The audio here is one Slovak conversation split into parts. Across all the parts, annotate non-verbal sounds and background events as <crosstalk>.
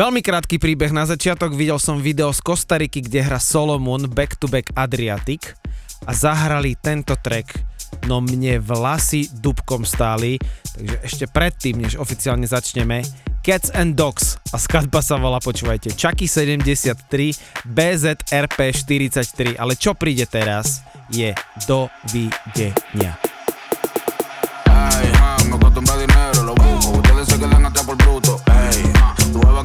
Veľmi krátky príbeh. Na začiatok videl som video z Kostariky, kde hra Solomon Back to Back Adriatic a zahrali tento track. No mne vlasy dubkom stáli, takže ešte predtým, než oficiálne začneme, Cats and Dogs a skladba sa volá, počúvajte, Chucky 73, BZRP 43, ale čo príde teraz je dovidenia.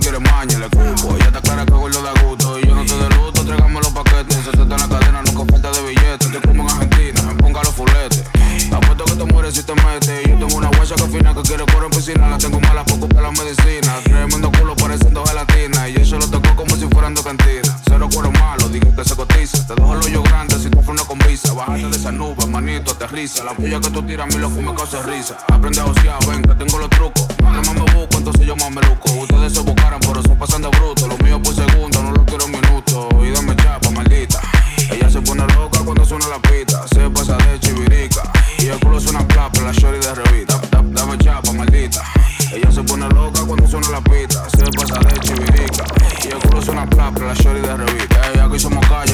Tu jeva quiere maña, le cupo. Ella está clara que lo da gusto. Y yo no te de luto, tráigame los paquetes. Se en la cadena, nunca falta de billetes. Te como en Argentina, me ponga los fuletes. Apuesto que te mueres si te metes. Yo tengo una guacha que fina que quiere correr en piscina. La tengo mala poco para la medicina. Tremendo culo pareciendo gelatina. Y eso lo tocó como si fueran dos cantinas. Cero cuero malo, digo que se cotiza. Te dejo el hoyo Bájate de esa nube, manito, aterriza. La puya que tú tiras, mi loco me causa risa. Aprende a ociar, ven que tengo los trucos. Más me busco, entonces yo más me luco. Ustedes se buscaron, pero son pasando bruto. Lo mío por segundo, no lo quiero minuto. Y dame chapa, maldita. Ella se pone loca cuando suena la pita. Se pasa de chivirica. Y el culo suena plapa, la shorty de revista. Dame chapa, maldita. Ella se pone loca cuando suena la pita. Se pasa de chivirica. Y el culo suena plapa, la shorty de revista. Ella aquí somos calle,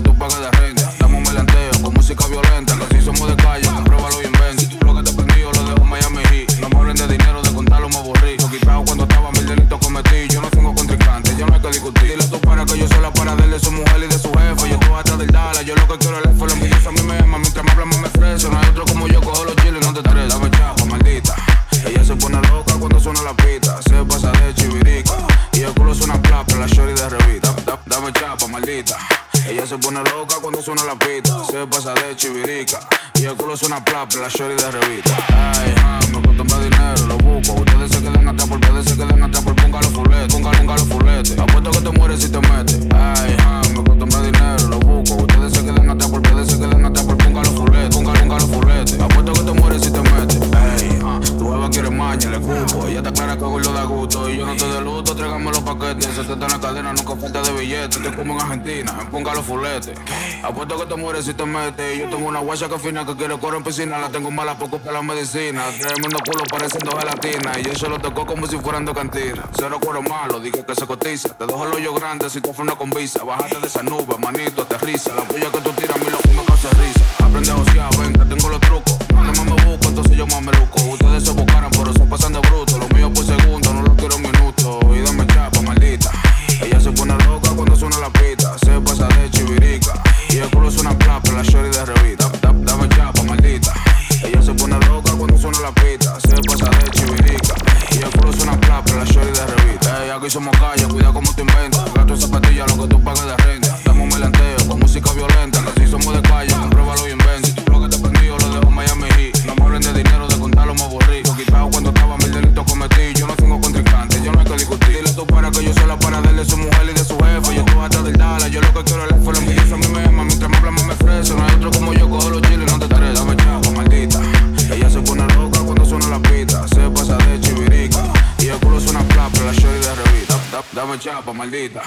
que tú pagas de renta. Dame un melanteo con música violenta. Que si somos de calle, pruébalo y inventa. Lo que te prendió lo dejo Miami Heat. No me hablen de dinero, de contarlo me aburrí. Lo quitado cuando estaba mil delitos cometí. Yo no tengo contrincante, yo no hay que discutir. Dile tú para que yo soy la para de su mujer y de su jefe. Yo estoy hasta del Dala, yo lo que quiero es el. Lo envidioso a mí me ama, mientras me hablamos me ofrece. No hay otro como yo, cojo los chiles, no te estreses. Dame chapa, maldita. Ella se pone loca cuando suena la pita. Se pasa de chivirica. Y el culo suena plapa, la shorty de revista. Dame chapa, maldita. Pone loca cuando suena la. Se pasa de chivirica. Y el culo suena plapa, la shorty de revista. Ay, ja, me más dinero, lo busco. Ustedes se quedan hasta por, ustedes se quedan hasta por, fuletes, ponga, ponga los fuletes. Apuesto que te mueres si te metes. Ay, ja, me más dinero, jeva quiere maña, le cupo. Ella está clara que lo da gusto. Y yo no te de luto, tráigame los paquetes. Se te está en la cadena, nunca falta de billetes. Te como en Argentina, ponga los fuletes. Apuesto que te mueres si te metes. Yo tengo una guacha que fina que quiere correr en piscina. La tengo mala poco para la medicina. Tremendo culo pareciendo gelatina. Y yo se lo tocó como si fueran de cantina. Cero cuero malo, dije que se cotiza. Te dejo el hoyo grande si tú fueras con visa. Bájate de esa nube, manito, aterriza. La puya que tú tiras, mi loco me causa risa. Aprende a ociar, ven que tengo los trucos. Busco, entonces yo más. Ustedes se buscaron, pero son pasando bruto. Lo mío por segundo, no lo quiero un minuto. Y dame chapa, maldita. Ella se pone loca cuando suena la pita. Se pasa de chivirica. Y el culo suena plapa, la shorty de revista. Dame chapa, maldita. Ella se pone loca cuando suena la pita. Se pasa de chivirica. Y el culo suena plapa, la shorty de revista. Ey, aquí somos Dame chapa, maldita.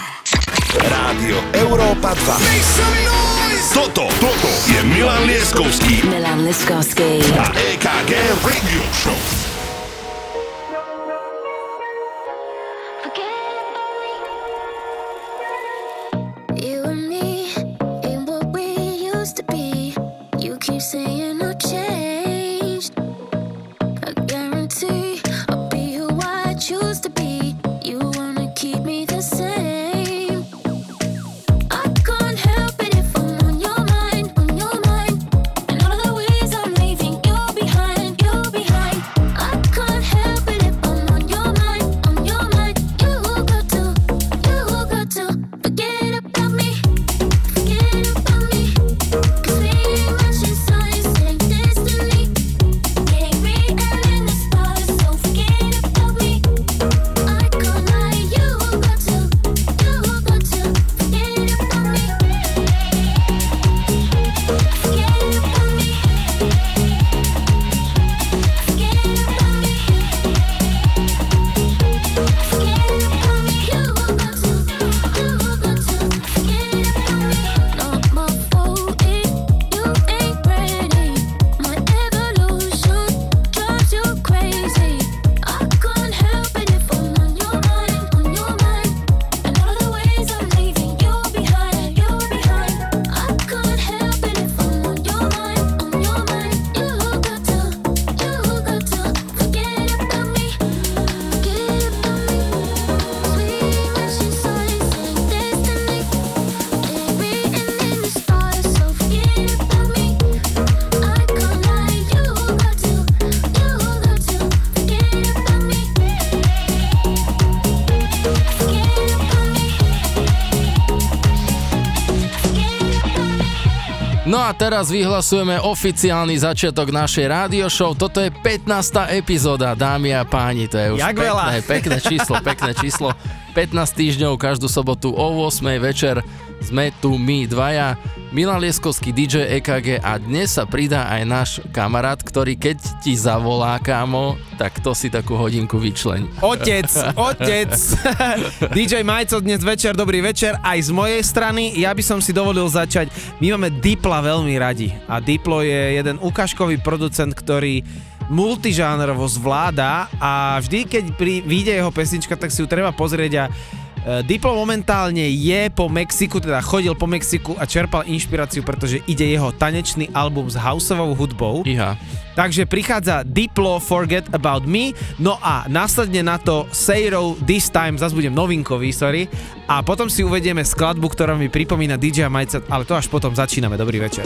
Rádio Európa 2. Toto, toto je Milan Lieskovský. Milan Lieskovský. A EKG Radio Show. No a teraz vyhlasujeme oficiálny začiatok našej rádio show. Toto je 15. epizóda, dámy a páni. To je už Jak pekné, veľa. pekné číslo, pekné číslo. 15 týždňov každú sobotu o 8 večer sme tu my dvaja. Milan Lieskovský DJ EKG a dnes sa pridá aj náš kamarát, ktorý keď ti zavolá, kámo, tak to si takú hodinku vyčleň. Otec, otec. <laughs> DJ Majco dnes večer, dobrý večer. Aj z mojej strany, ja by som si dovolil začať. My máme Dipla veľmi radi. A Diplo je jeden ukážkový producent, ktorý multižánrovo zvláda a vždy, keď pri, vyjde jeho pesnička, tak si ju treba pozrieť a e, Diplo momentálne je po Mexiku, teda chodil po Mexiku a čerpal inšpiráciu, pretože ide jeho tanečný album s houseovou hudbou. Iha. Takže prichádza Diplo Forget About Me, no a následne na to Sayro This Time, zase budem novinkový, sorry, a potom si uvedieme skladbu, ktorá mi pripomína DJ Majca, ale to až potom začíname. Dobrý večer.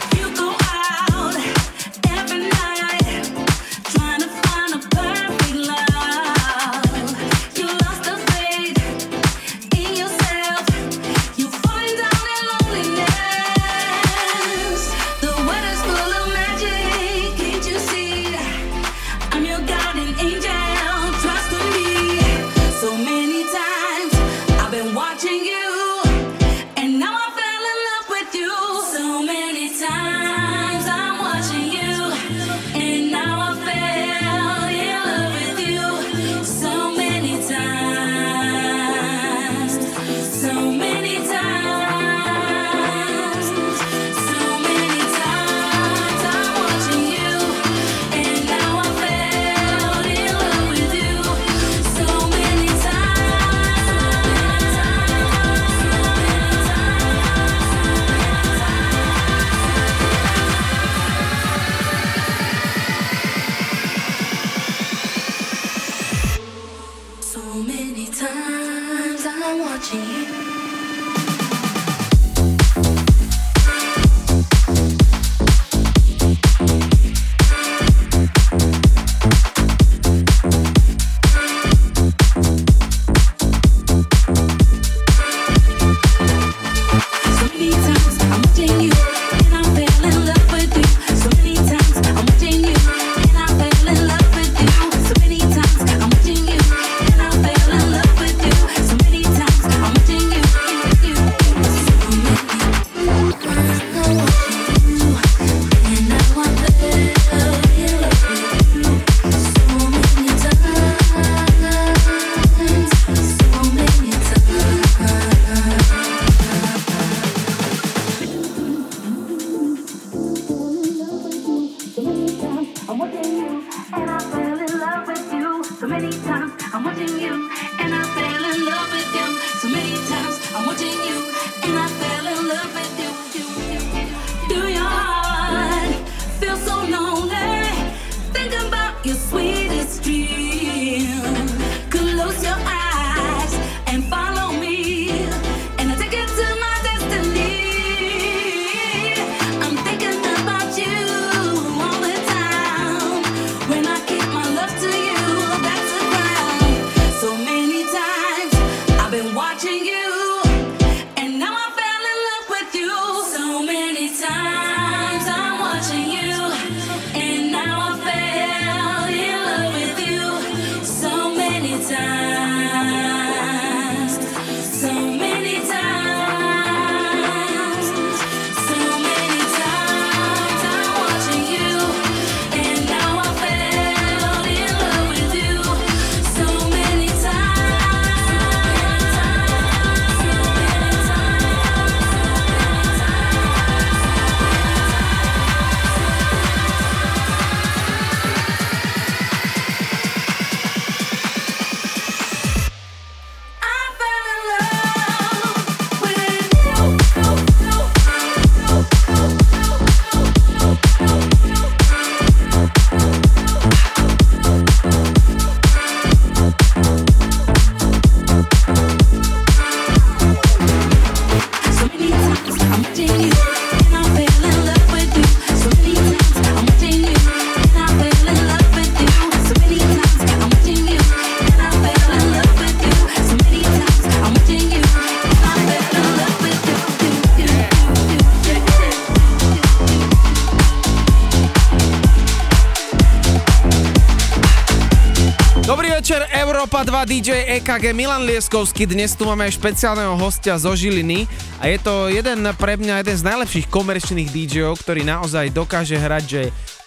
Hudba DJ EKG Milan Lieskovský, dnes tu máme aj špeciálneho hostia zo Žiliny a je to jeden pre mňa jeden z najlepších komerčných DJov, ktorý naozaj dokáže hrať, že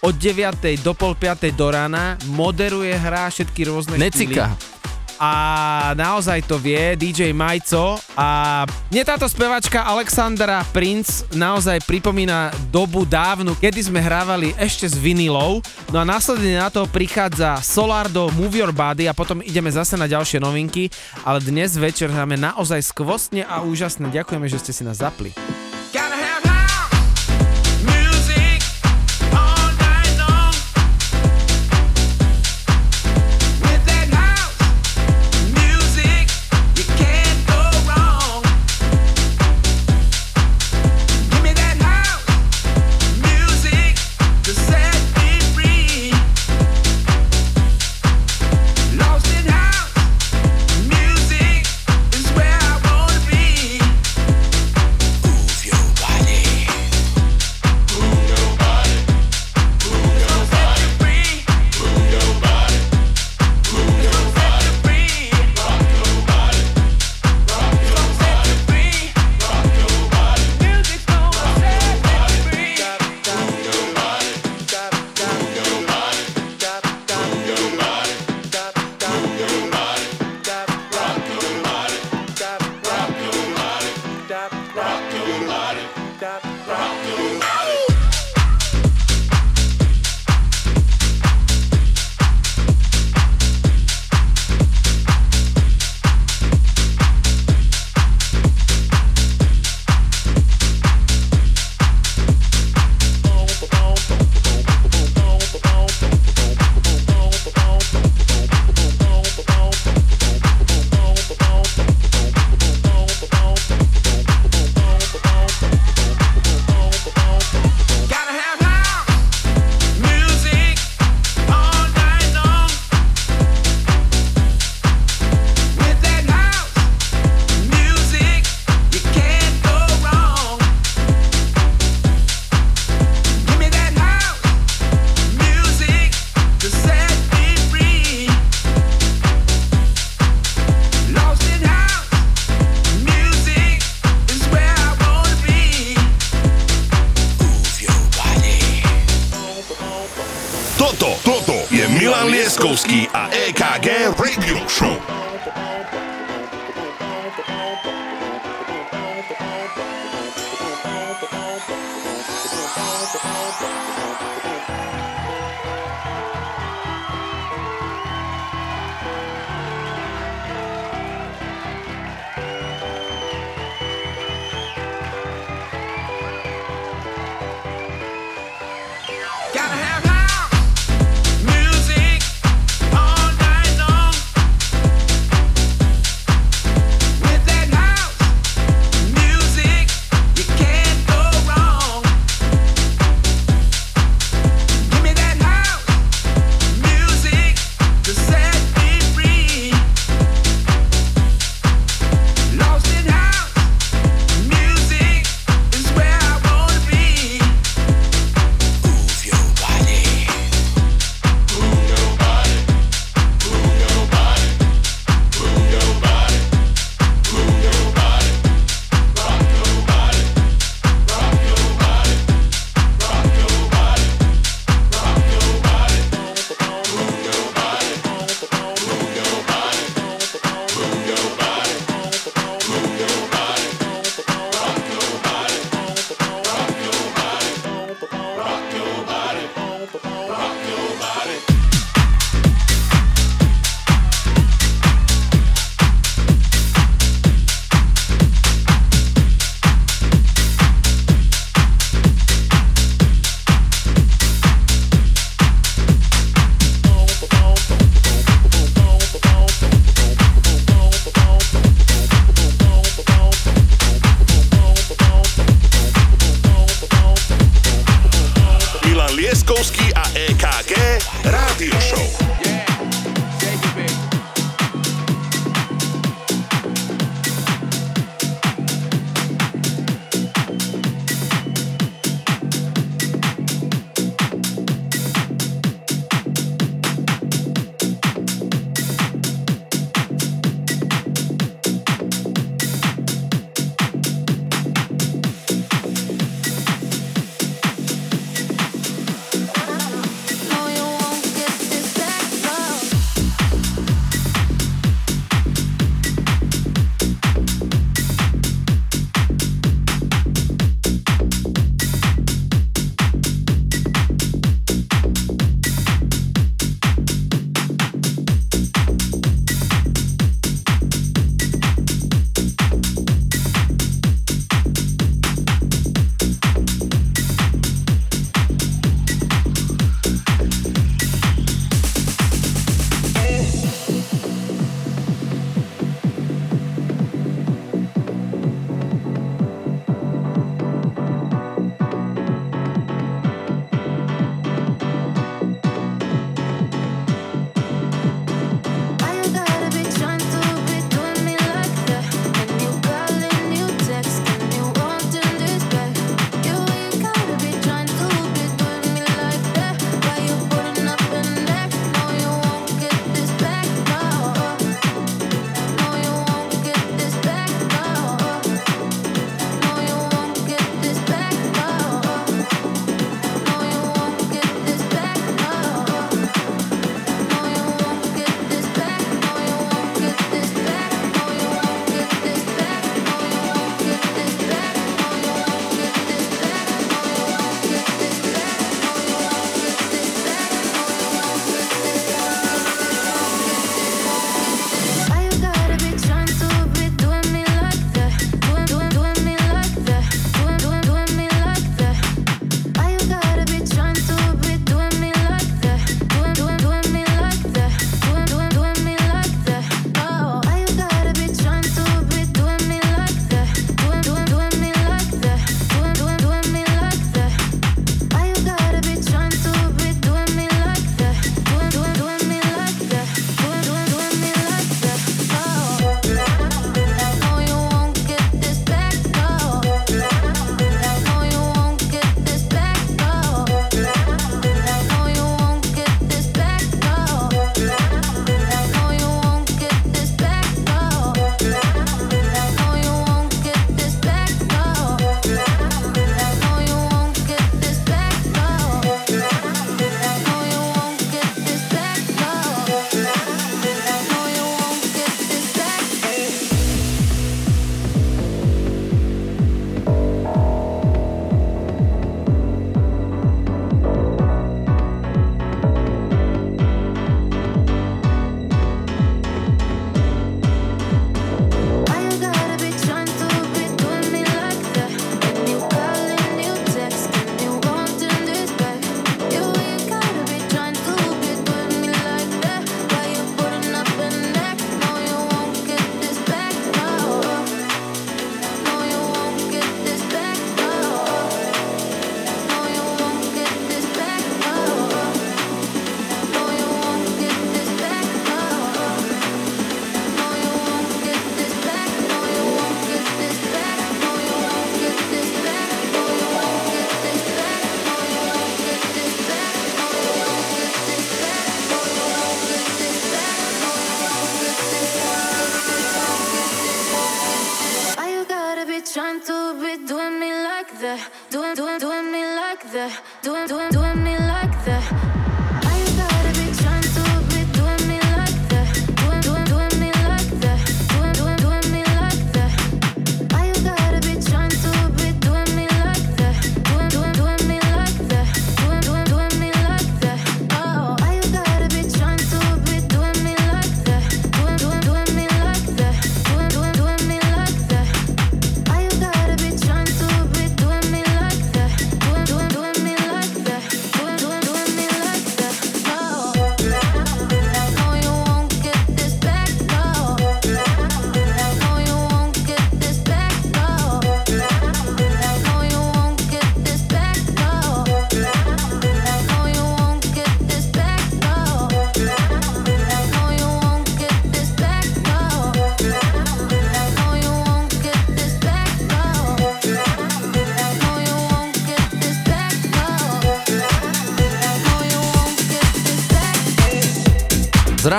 od 9. do pol 5. do rána moderuje, hrá všetky rôzne Necika. Štýly a naozaj to vie DJ Majco a mne táto spevačka Alexandra Prince naozaj pripomína dobu dávnu, kedy sme hrávali ešte s vinilou, no a následne na to prichádza Solardo Move Your Body a potom ideme zase na ďalšie novinky, ale dnes večer hráme naozaj skvostne a úžasne. Ďakujeme, že ste si nás zapli.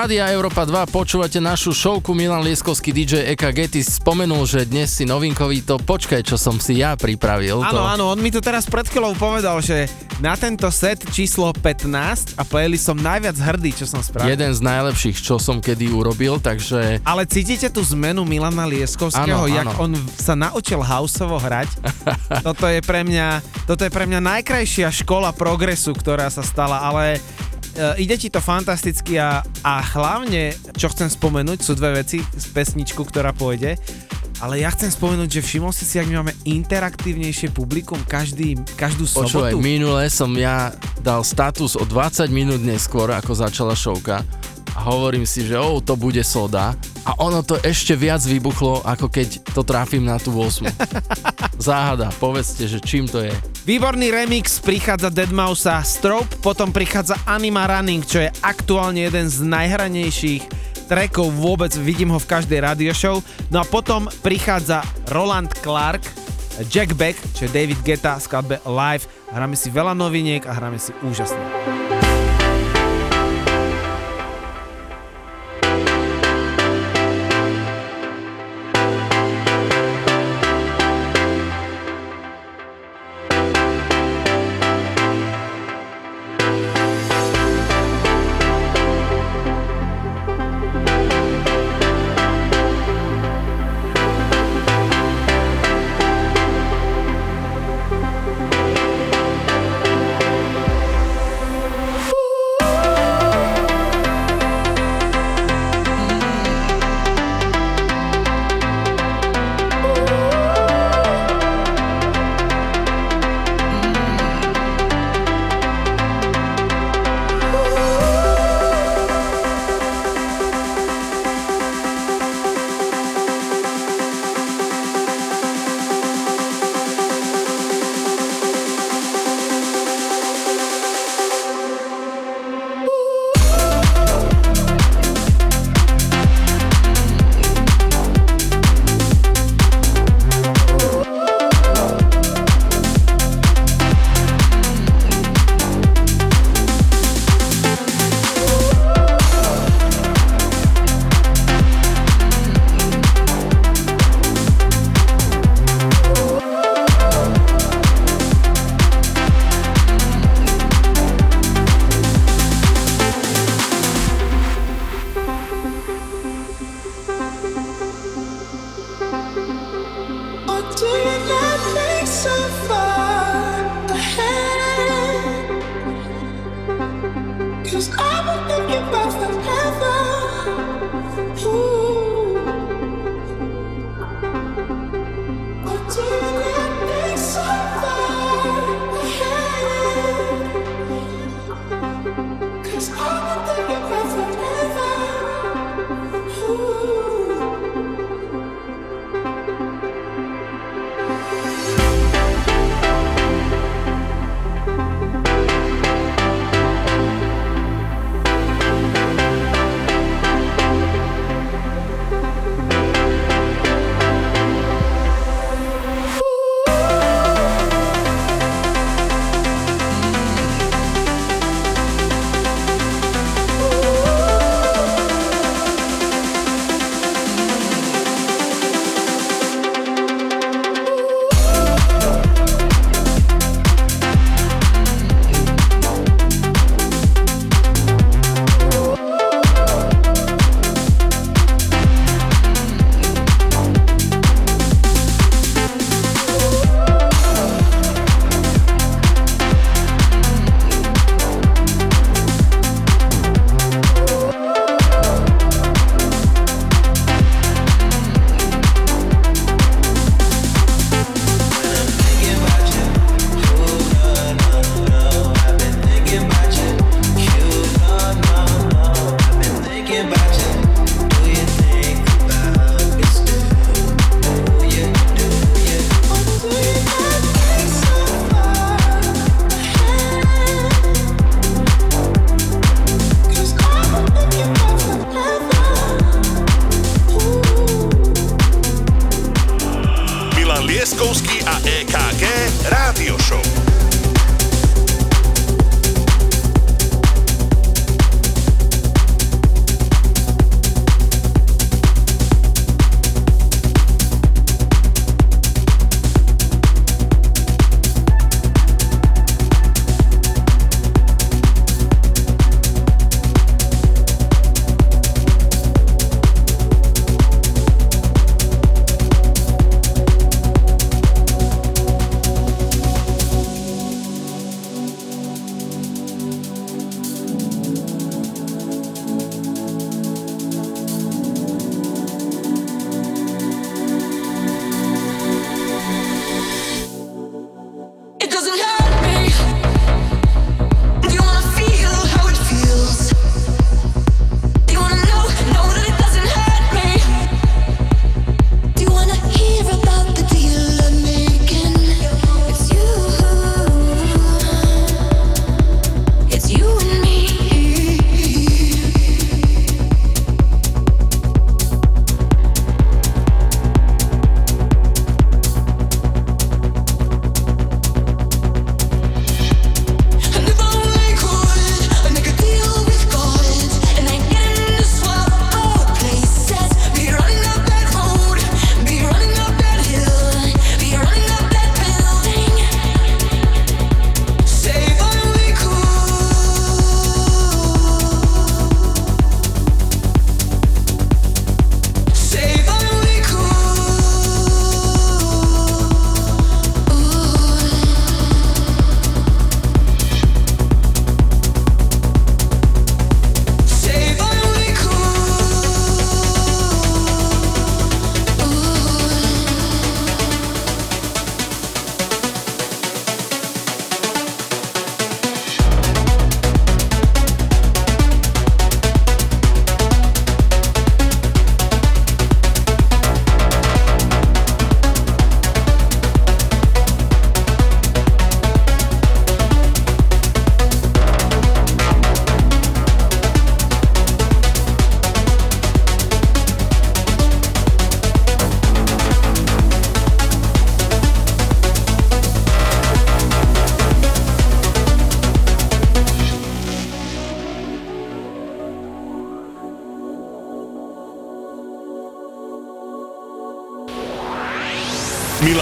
Rádia Európa 2 počúvate našu showku Milan Lieskovský DJ EKG. Ty spomenul, že dnes si novinkový to počkaj, čo som si ja pripravil. to... Áno, áno, on mi to teraz pred chvíľou povedal, že na tento set číslo 15 a playlist som najviac hrdý, čo som spravil. Jeden z najlepších, čo som kedy urobil, takže Ale cítite tú zmenu Milana Lieskovského, Áno, jak on sa naučil houseovo hrať? <laughs> toto je pre mňa, toto je pre mňa najkrajšia škola progresu, ktorá sa stala, ale ide ti to fantasticky a, a hlavne, čo chcem spomenúť, sú dve veci z pesničku, ktorá pôjde. Ale ja chcem spomenúť, že všimol si si, ak my máme interaktívnejšie publikum každý, každú počúvaj, sobotu. minule som ja dal status o 20 minút neskôr, ako začala showka a hovorím si, že oh, to bude soda a ono to ešte viac vybuchlo, ako keď to trafím na tú 8. <laughs> Záhada, povedzte, že čím to je. Výborný remix prichádza Deadmausa Strobe, potom prichádza Anima Running, čo je aktuálne jeden z najhranejších trackov vôbec, vidím ho v každej radio show. No a potom prichádza Roland Clark, Jack Beck, čo je David Guetta v skladbe Live. Hráme si veľa noviniek a hráme si úžasne.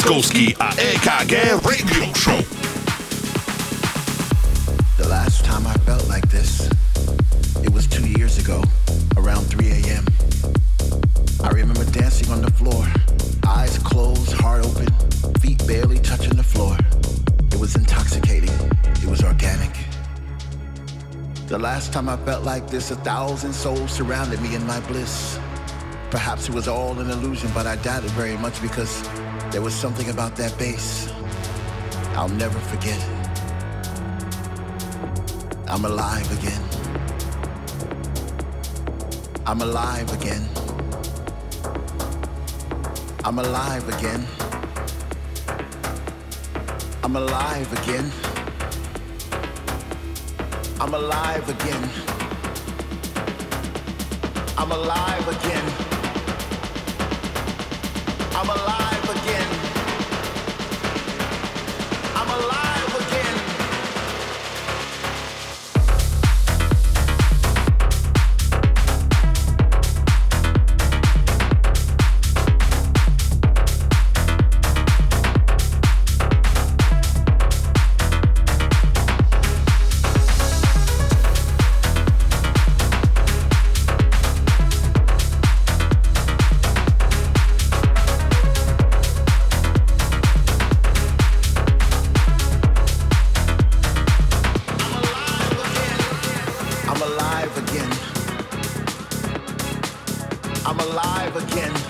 Lieskovský a EKG Radio Show. The last time I felt like this, it was two years ago, around 3 a.m. I remember dancing on the floor, eyes closed, heart open, feet barely touching the floor. It was intoxicating, it was organic. The last time I felt like this, a thousand souls surrounded me in my bliss. Perhaps it was all an illusion, but I doubt it very much because there was something about that bass I'll never forget. I'm alive again. I'm alive again. I'm alive again. I'm alive again. I'm alive again. I'm alive again. I'm alive again.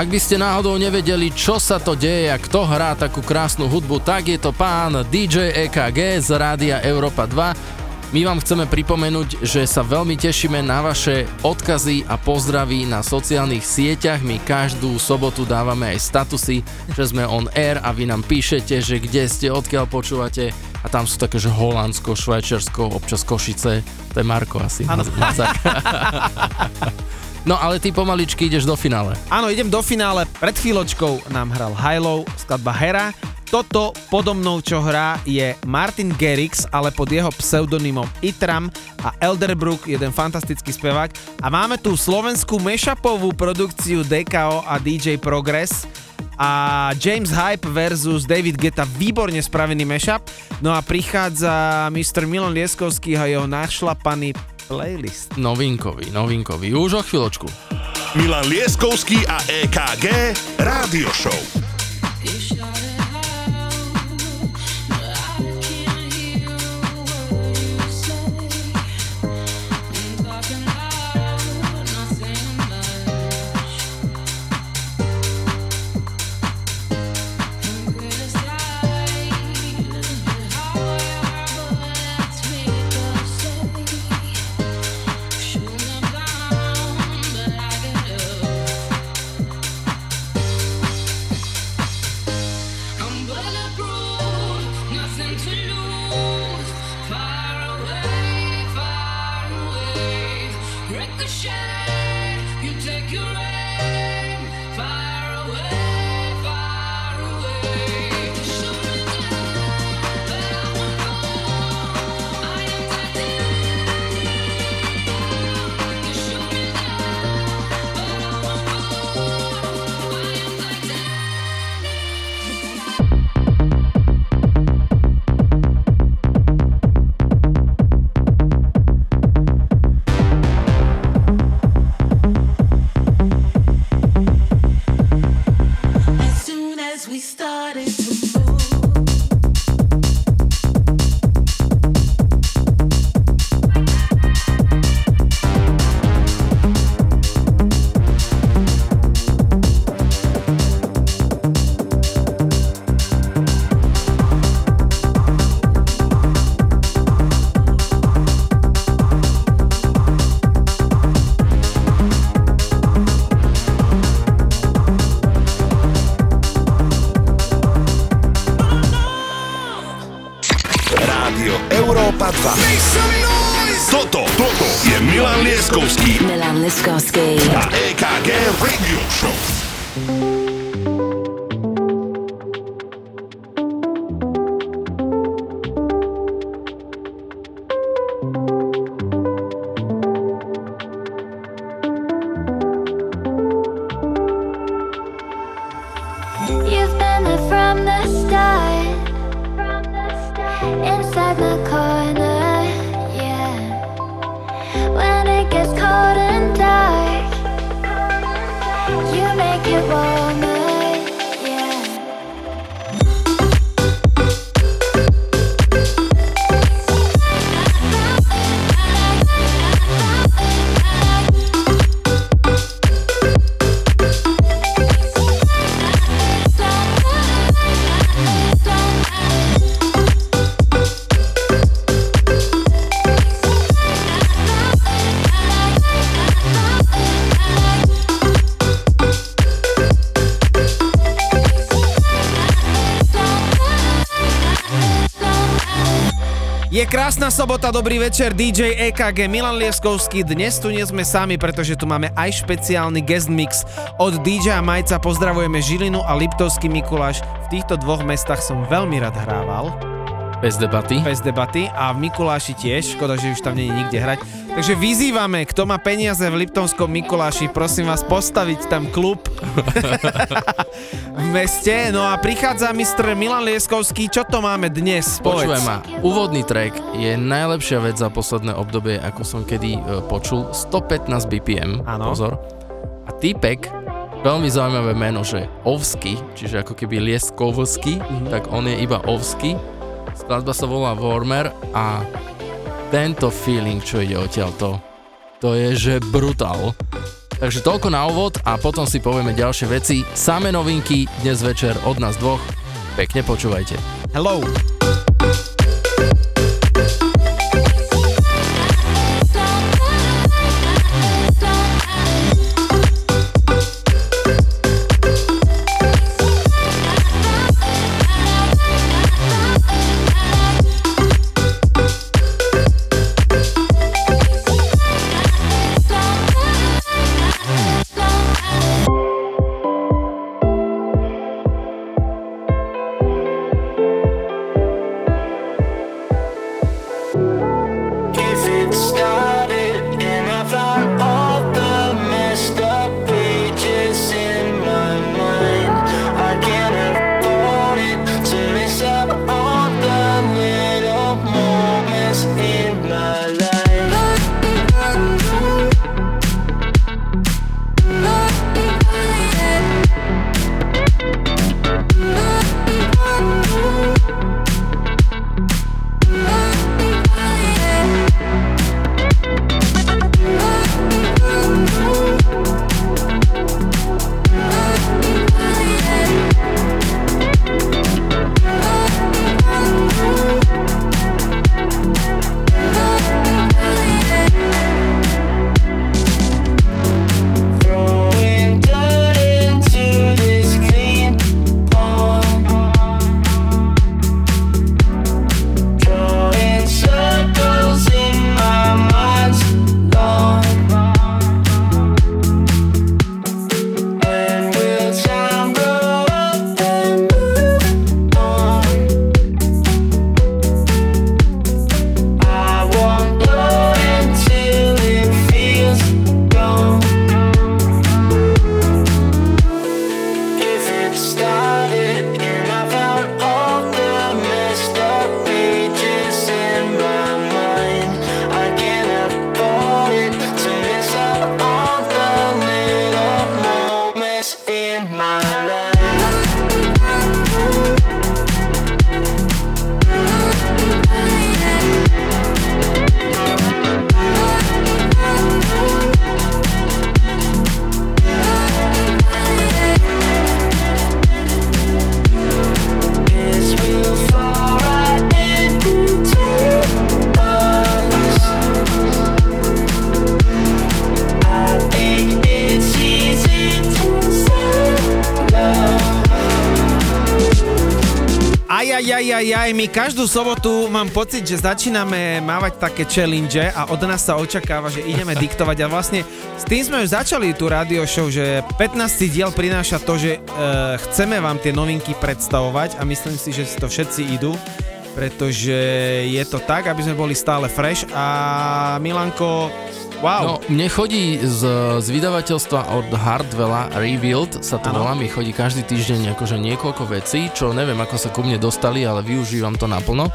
Ak by ste náhodou nevedeli, čo sa to deje a kto hrá takú krásnu hudbu, tak je to pán DJ EKG z Rádia Európa 2. My vám chceme pripomenúť, že sa veľmi tešíme na vaše odkazy a pozdravy na sociálnych sieťach. My každú sobotu dávame aj statusy, že sme on air a vy nám píšete, že kde ste, odkiaľ počúvate a tam sú také, že Holandsko, Švajčiarsko, občas Košice, to je Marko asi. Áno. <laughs> <laughs> No ale ty pomaličky ideš do finále. Áno, idem do finále. Pred chvíľočkou nám hral Hilo, skladba Hera. Toto podo mnou, čo hrá, je Martin Gerix, ale pod jeho pseudonymom Itram a Elderbrook, jeden fantastický spevák. A máme tu slovenskú mashupovú produkciu DKO a DJ Progress a James Hype versus David Geta, výborne spravený mashup. No a prichádza Mr. Milan Lieskovský a jeho našlapaný playlist. Novinkový, novinkový. Už o chvíľočku. Milan Lieskovský a EKG Rádio Show. You make it warmer, krásna sobota, dobrý večer, DJ EKG Milan Lieskovský. Dnes tu nie sme sami, pretože tu máme aj špeciálny guest mix od DJ Majca. Pozdravujeme Žilinu a Liptovský Mikuláš. V týchto dvoch mestách som veľmi rád hrával. Bez debaty. Bez debaty a v Mikuláši tiež, škoda, že už tam nie je nikde hrať. Takže vyzývame, kto má peniaze v Liptonskom Mikuláši, prosím vás postaviť tam klub <laughs> v meste. No a prichádza mistr Milan Lieskovský, čo to máme dnes? Povedz. ma, úvodný track je najlepšia vec za posledné obdobie, ako som kedy e, počul. 115 BPM, Áno. pozor. A týpek, veľmi zaujímavé meno, že Ovsky, čiže ako keby Lieskovsky, Mhm. tak on je iba Ovsky. Skladba sa volá Warmer a tento feeling, čo ide odtiaľ to, je že brutál. Takže toľko na úvod a potom si povieme ďalšie veci. Samé novinky dnes večer od nás dvoch. Pekne počúvajte. Hello. in my life. Aj, aj, my každú sobotu mám pocit, že začíname mávať také challenge a od nás sa očakáva, že ideme <laughs> diktovať a vlastne s tým sme už začali tú radio show, že 15. diel prináša to, že e, chceme vám tie novinky predstavovať a myslím si, že si to všetci idú pretože je to tak, aby sme boli stále fresh a Milanko, wow. No, mne chodí z, z vydavateľstva od Hardwella Revealed sa to volá, mi chodí každý týždeň akože niekoľko vecí, čo neviem ako sa ku mne dostali, ale využívam to naplno.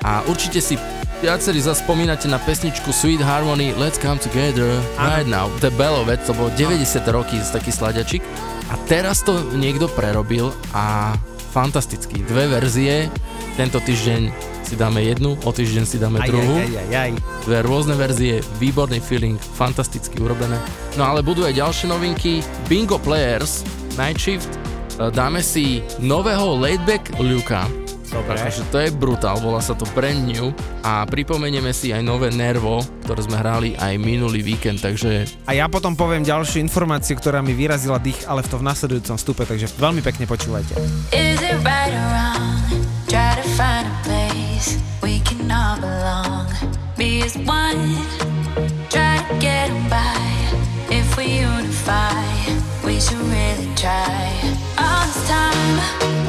A určite si viacerí zaspomínate na pesničku Sweet Harmony Let's Come Together Right Now. To je Belovec, to bolo 90 roky taký sladiačik. A teraz to niekto prerobil a fantastický. Dve verzie, tento týždeň si dáme jednu, o týždeň si dáme aj, druhú aj, aj, aj, aj. dve rôzne verzie, výborný feeling, fantasticky urobené. No ale budú aj ďalšie novinky, Bingo Players, Night Shift, e, dáme si nového Laidback Luka, Dobre. Takže to je brutál, volá sa to Brand New a pripomenieme si aj nové Nervo, ktoré sme hrali aj minulý víkend, takže A ja potom poviem ďalšiu informáciu, ktorá mi vyrazila dých, ale v tom nasledujúcom vstupe, takže veľmi pekne počúvajte. Is it right or wrong? Try to find a place we can all belong. Be as one, try to get by. If we unify, we should really try. All this time,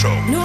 Show.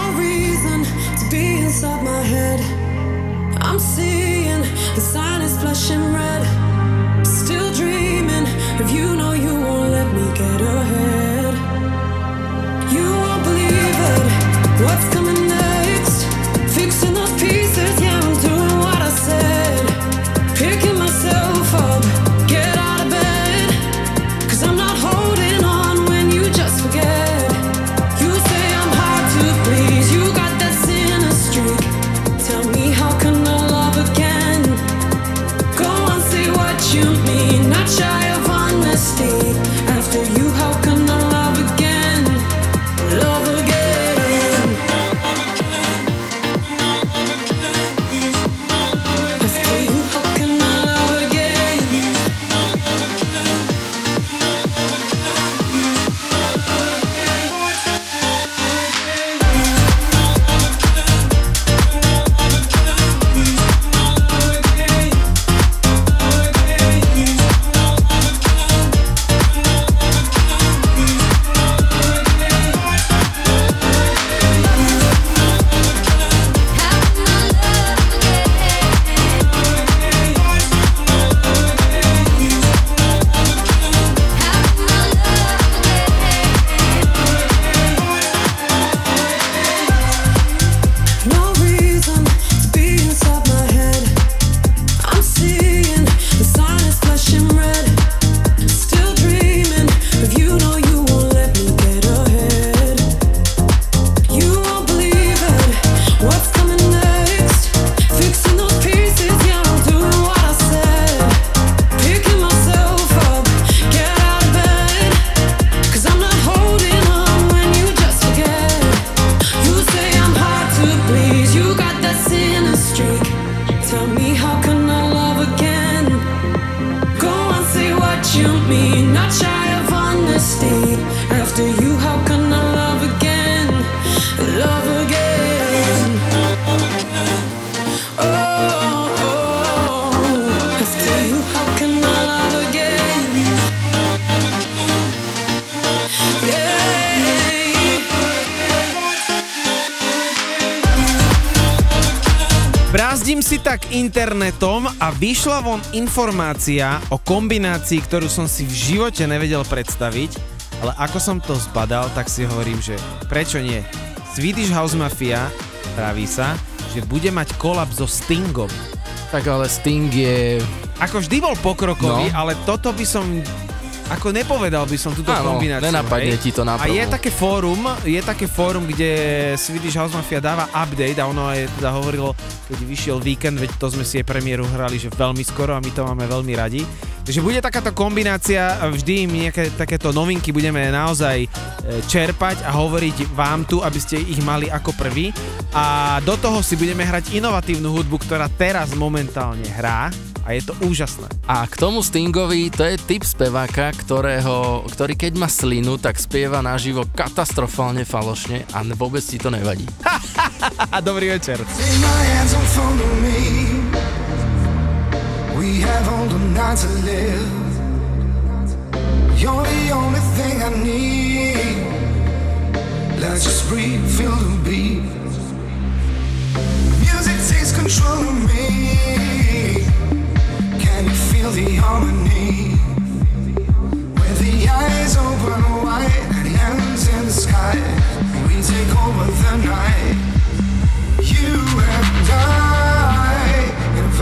Internetom a vyšla von informácia o kombinácii, ktorú som si v živote nevedel predstaviť, ale ako som to zbadal, tak si hovorím, že prečo nie? Swedish House Mafia praví sa, že bude mať kolab so Stingom. Tak ale Sting je... Ako vždy bol pokrokový, No. ale toto by som ako nepovedal by som túto Áno, kombináciu. nenapadne hej. ti to na A je také fórum, je také fórum, kde Swedish House Mafia dáva update a ono aj teda hovorilo, keď vyšiel víkend, veď to sme si aj premiéru hrali, že veľmi skoro a my to máme veľmi radi. Takže bude takáto kombinácia, vždy nejaké takéto novinky budeme naozaj e, čerpať a hovoriť vám tu, aby ste ich mali ako prvý. A do toho si budeme hrať inovatívnu hudbu, ktorá teraz momentálne hrá a je to úžasné. A k tomu Stingovi, to je typ speváka, ktorého, ktorý keď má slinu, tak spieva naživo katastrofálne falošne a vôbec ti to nevadí. A <laughs> dobrý večer. Take my hands and follow me. We have all the night to live. You're the only thing I need. Let's just breathe, feel the beat. Music takes control of me. feel the harmony. With the eyes open wide and hands in the sky, we take over the night. You and I, if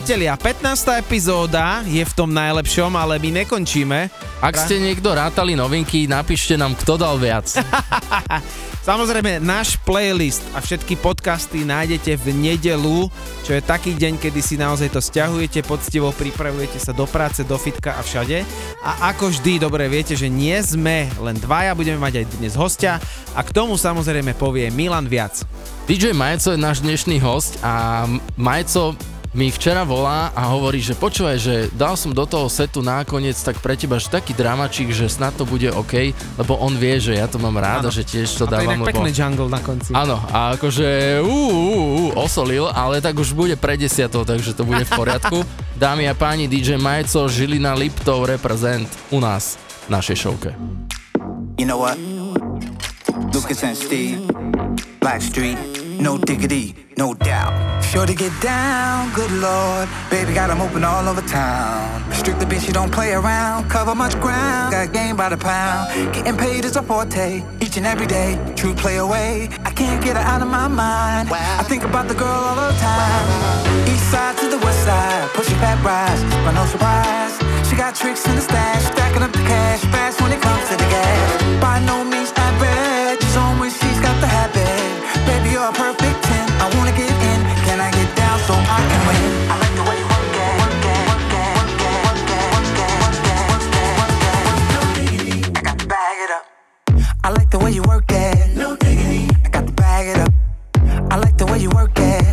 Priatelia, 15. epizóda je v tom najlepšom, ale my nekončíme. Ak ste niekto rátali novinky, napíšte nám, kto dal viac. <laughs> Samozrejme, náš playlist a všetky podcasty nájdete v nedelu, čo je taký deň, kedy si naozaj to stiahujete, poctivo pripravujete sa do práce, do fitka a všade. A ako vždy, dobre viete, že nie sme len dvaja, budeme mať aj dnes hostia a k tomu samozrejme povie Milan viac. DJ Majco je náš dnešný host a Majco mi včera volá a hovorí, že počúvaj, že dal som do toho setu nakoniec tak pre teba, že taký dramačík, že snad to bude OK, lebo on vie, že ja to mám rád a že tiež to a to je dávam, inak lebo... pekný jungle na konci. Áno, a akože ú, ú, ú, osolil, ale tak už bude pre desiatou, takže to bude v poriadku. <laughs> Dámy a páni, DJ Majco, Žilina Liptov reprezent u nás v našej showke. You know what? Lucas and Steve, Blackstreet, no diggity, no doubt. Sure to get down, good lord. Baby got 'em open all over town. Strictly bitch, you don't play around. Cover much ground, got game by the pound. Getting paid is a forte, each and every day. True play away, I can't get her out of my mind. I think about the girl all the time. East side to the west side, pushing back rise, but no surprise. She got tricks in the stash, stacking up the cash, fast when it comes to the gas. By no means average, she's on when you're a perfect 10. I wanna get in. Can I get down so I can win? I like the way you work it. Work it. Work it. Work it. Work it. Work it. Work it. Work it. Work it. No diggity. I got to bag it up. I like the way you work it. No diggity. I got to bag it up. I like the way you work it.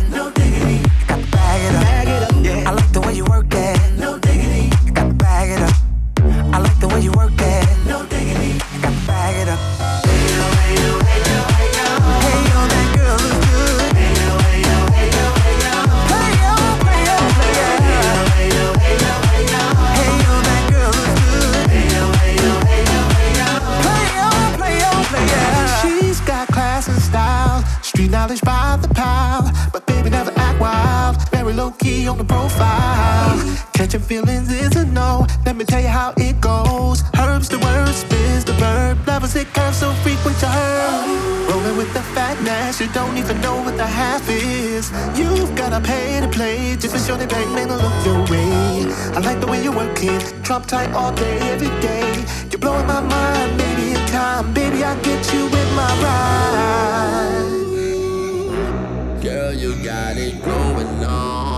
While. Catching feelings is a no. Let me tell you how it goes. Herbs the word, spins the verb. Levels it curves so frequent you heard. Rolling with the fatness, you don't even know what the half is. You've gotta pay to play. Just for sure they bang, man, I look your way. I like the way you work it. Drop tight all day, every day. You're blowing my mind, baby, in time. Baby, I get you in my ride. Girl, you got it going on.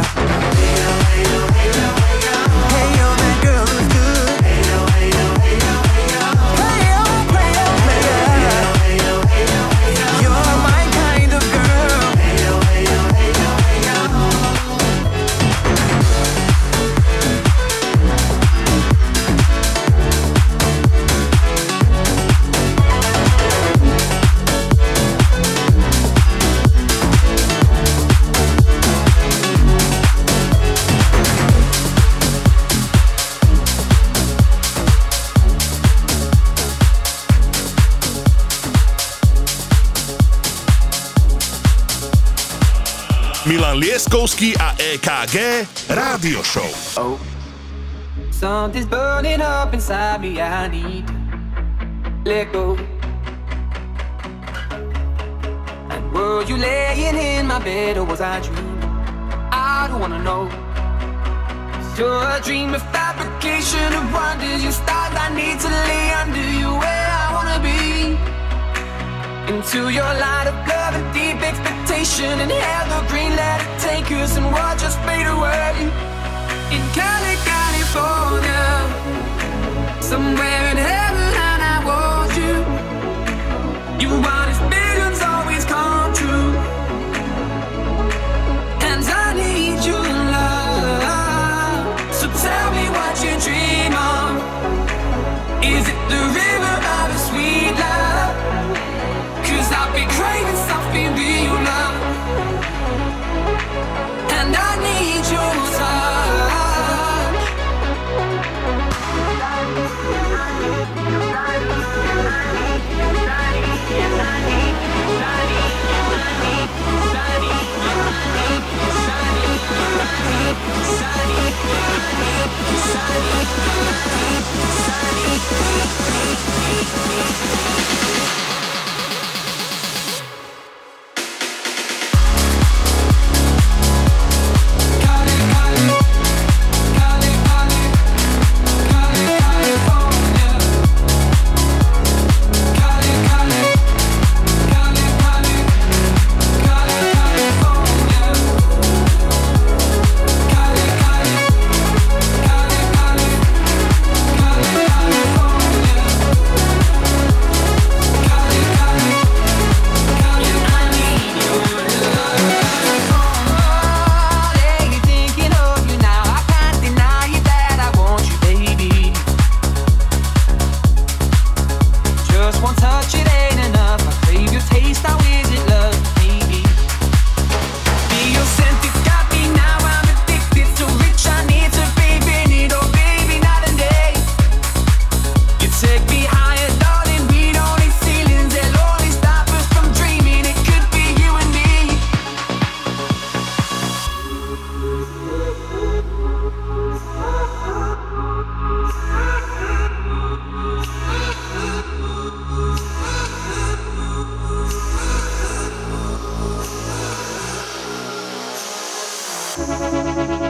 Africa. Milan Lieskovský a EKG Rádio Show. Oh, something's burning up inside me. I need to let go. And were you laying in my bed or was I dreaming? I don't wanna know. You're a dream of fabrication of wonders. You stars I need to lay under you where I wanna be. Into your light of love station and had the green light take us, and what just fade away in Cali, California, somewhere in heaven. Sunny, sunny, sunny, Música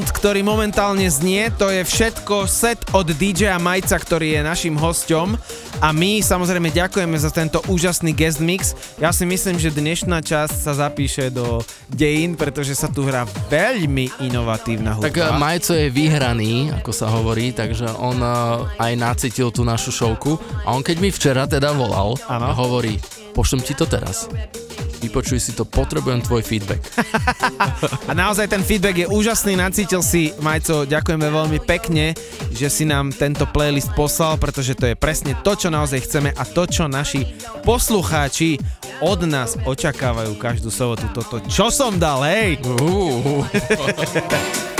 Sound, ktorý momentálne znie, to je všetko set od DJ Majca, ktorý je našim hosťom a my samozrejme ďakujeme za tento úžasný guest mix. Ja si myslím, že dnešná časť sa zapíše do dejín, pretože sa tu hrá veľmi inovatívna hudba. Tak eh, Majco je vyhraný, ako sa hovorí, takže on eh, aj nacítil tú našu šovku a on keď mi včera teda volal a hovorí, pošlem ti to teraz. Vypočuj si to, potrebujem tvoj feedback. <laughs> A naozaj ten feedback je úžasný, nacítil si, Majco, ďakujeme veľmi pekne, že si nám tento playlist poslal, pretože to je presne to, čo naozaj chceme a to, čo naši poslucháči od nás očakávajú každú sobotu. Toto, čo som dal, hej? Uh. <laughs> Body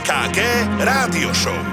EKG Rádio Show.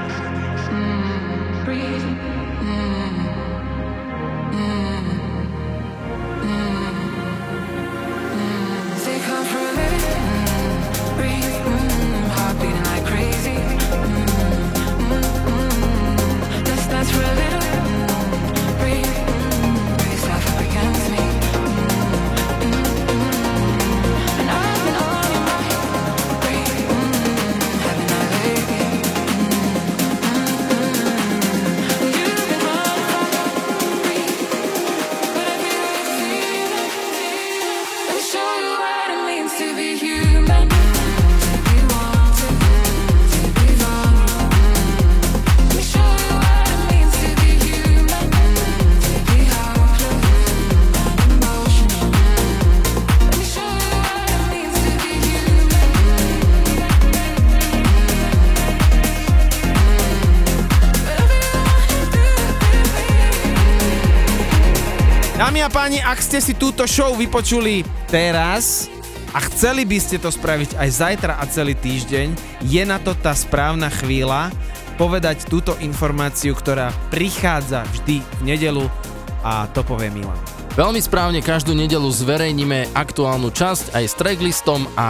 a páni, ak ste si túto show vypočuli teraz a chceli by ste to spraviť aj zajtra a celý týždeň, je na to tá správna chvíľa povedať túto informáciu, ktorá prichádza vždy v nedelu a to povie Milan. Veľmi správne, každú nedelu zverejníme aktuálnu časť aj s tracklistom a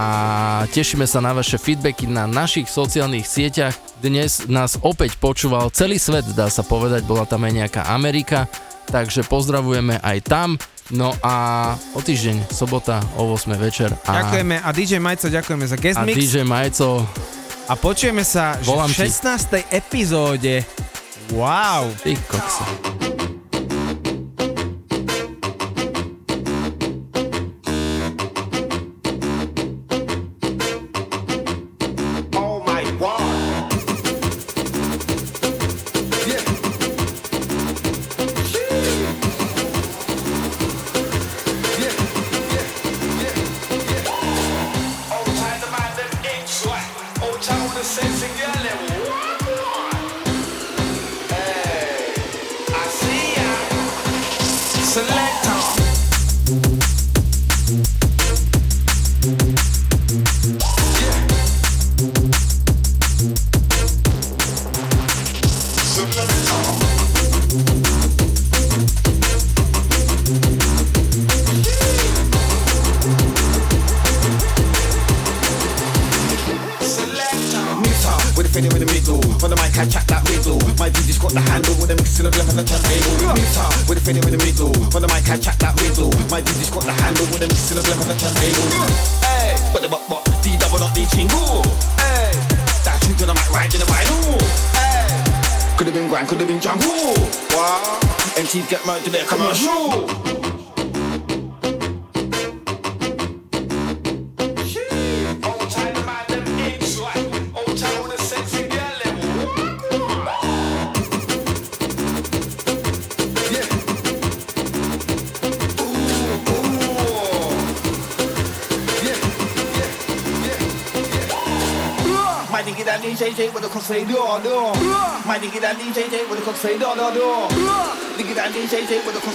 tešíme sa na vaše feedbacky na našich sociálnych sieťach. Dnes nás opäť počúval celý svet, dá sa povedať, bola tam aj nejaká Amerika takže pozdravujeme aj tam. No a o týždeň, sobota o 8 večer. A ďakujeme a DJ Majco ďakujeme za guest mix. A DJ Majco. A počujeme sa v 16. Ti. epizóde. Wow. Ty koksa.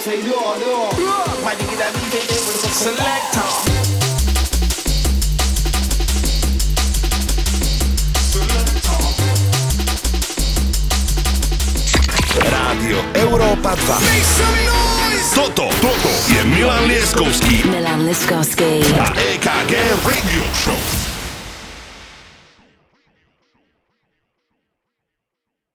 Senhor Lord,